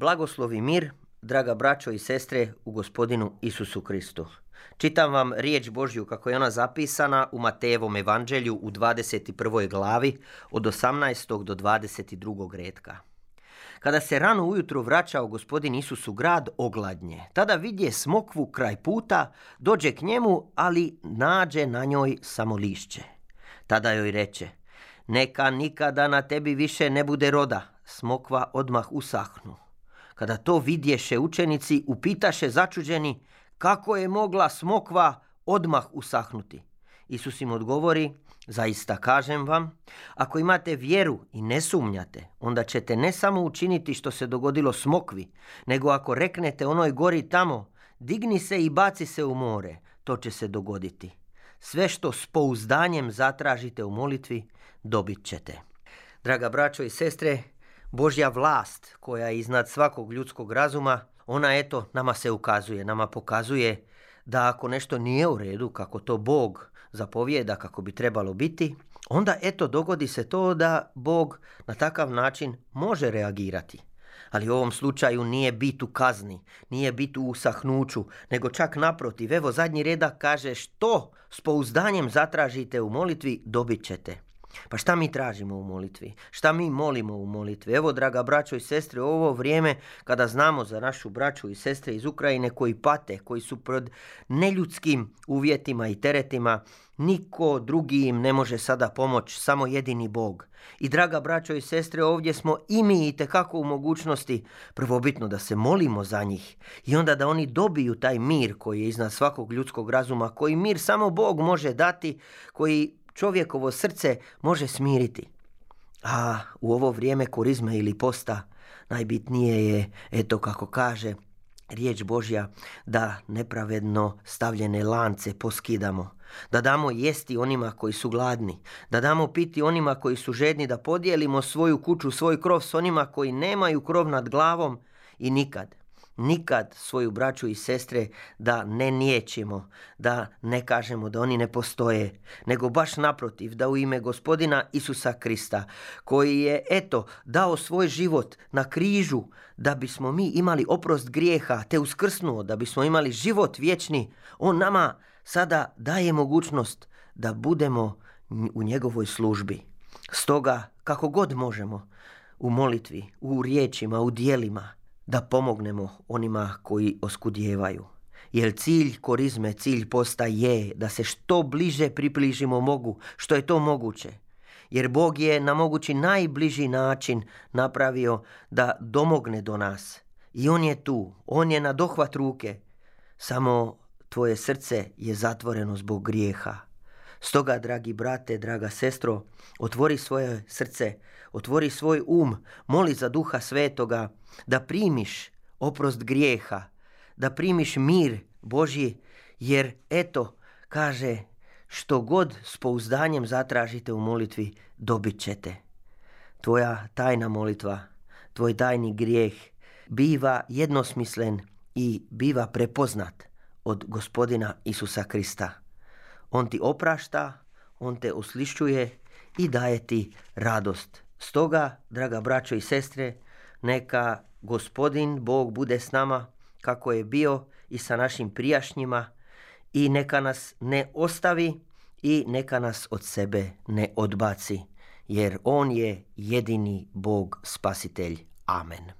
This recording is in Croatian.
Blagoslov i mir, draga braćo i sestre u gospodinu Isusu Kristu. Čitam vam riječ Božju kako je ona zapisana u Matejevom evanđelju u 21. glavi od 18. do 22. redka. Kada se rano ujutro vraćao gospodin Isus u grad ogladnje, tada vidje smokvu kraj puta, dođe k njemu, ali nađe na njoj samo lišće. Tada joj reče, neka nikada na tebi više ne bude roda, smokva odmah usahnu. Kada to vidješe učenici, upitaše začuđeni kako je mogla smokva odmah usahnuti. Isus im odgovori, zaista kažem vam, ako imate vjeru i ne sumnjate, onda ćete ne samo učiniti što se dogodilo smokvi, nego ako reknete onoj gori tamo, digni se i baci se u more, to će se dogoditi. Sve što s pouzdanjem zatražite u molitvi, dobit ćete. Draga braćo i sestre, Božja vlast koja je iznad svakog ljudskog razuma, ona eto nama se ukazuje, nama pokazuje da ako nešto nije u redu kako to Bog zapovijeda kako bi trebalo biti, onda eto dogodi se to da Bog na takav način može reagirati. Ali u ovom slučaju nije bit u kazni, nije bit u usahnuću, nego čak naprotiv. Evo zadnji redak kaže što s pouzdanjem zatražite u molitvi dobit ćete. Pa šta mi tražimo u molitvi? Šta mi molimo u molitvi? Evo, draga braćo i sestre, ovo vrijeme kada znamo za našu braću i sestre iz Ukrajine koji pate, koji su pred neljudskim uvjetima i teretima, niko drugi im ne može sada pomoć, samo jedini Bog. I draga braćo i sestre, ovdje smo i mi i tekako u mogućnosti prvobitno da se molimo za njih i onda da oni dobiju taj mir koji je iznad svakog ljudskog razuma, koji mir samo Bog može dati, koji čovjekovo srce može smiriti. A u ovo vrijeme korizme ili posta najbitnije je, eto kako kaže riječ Božja, da nepravedno stavljene lance poskidamo, da damo jesti onima koji su gladni, da damo piti onima koji su žedni, da podijelimo svoju kuću, svoj krov s onima koji nemaju krov nad glavom i nikad, nikad svoju braću i sestre da ne niječimo, da ne kažemo da oni ne postoje, nego baš naprotiv, da u ime gospodina Isusa Krista, koji je, eto, dao svoj život na križu, da bismo mi imali oprost grijeha, te uskrsnuo, da bismo imali život vječni, on nama sada daje mogućnost da budemo u njegovoj službi. Stoga, kako god možemo, u molitvi, u riječima, u dijelima, da pomognemo onima koji oskudjevaju. Jer cilj korizme, cilj posta je da se što bliže približimo mogu, što je to moguće. Jer Bog je na mogući najbliži način napravio da domogne do nas. I On je tu, On je na dohvat ruke. Samo tvoje srce je zatvoreno zbog grijeha. Stoga, dragi brate, draga sestro, otvori svoje srce, otvori svoj um, moli za duha svetoga, da primiš oprost grijeha, da primiš mir Božji, jer eto, kaže, što god s pouzdanjem zatražite u molitvi, dobit ćete. Tvoja tajna molitva, tvoj tajni grijeh biva jednosmislen i biva prepoznat od gospodina Isusa Krista. On ti oprašta, on te uslišćuje i daje ti radost. Stoga, draga braćo i sestre, neka gospodin Bog bude s nama kako je bio i sa našim prijašnjima i neka nas ne ostavi i neka nas od sebe ne odbaci, jer On je jedini Bog spasitelj. Amen.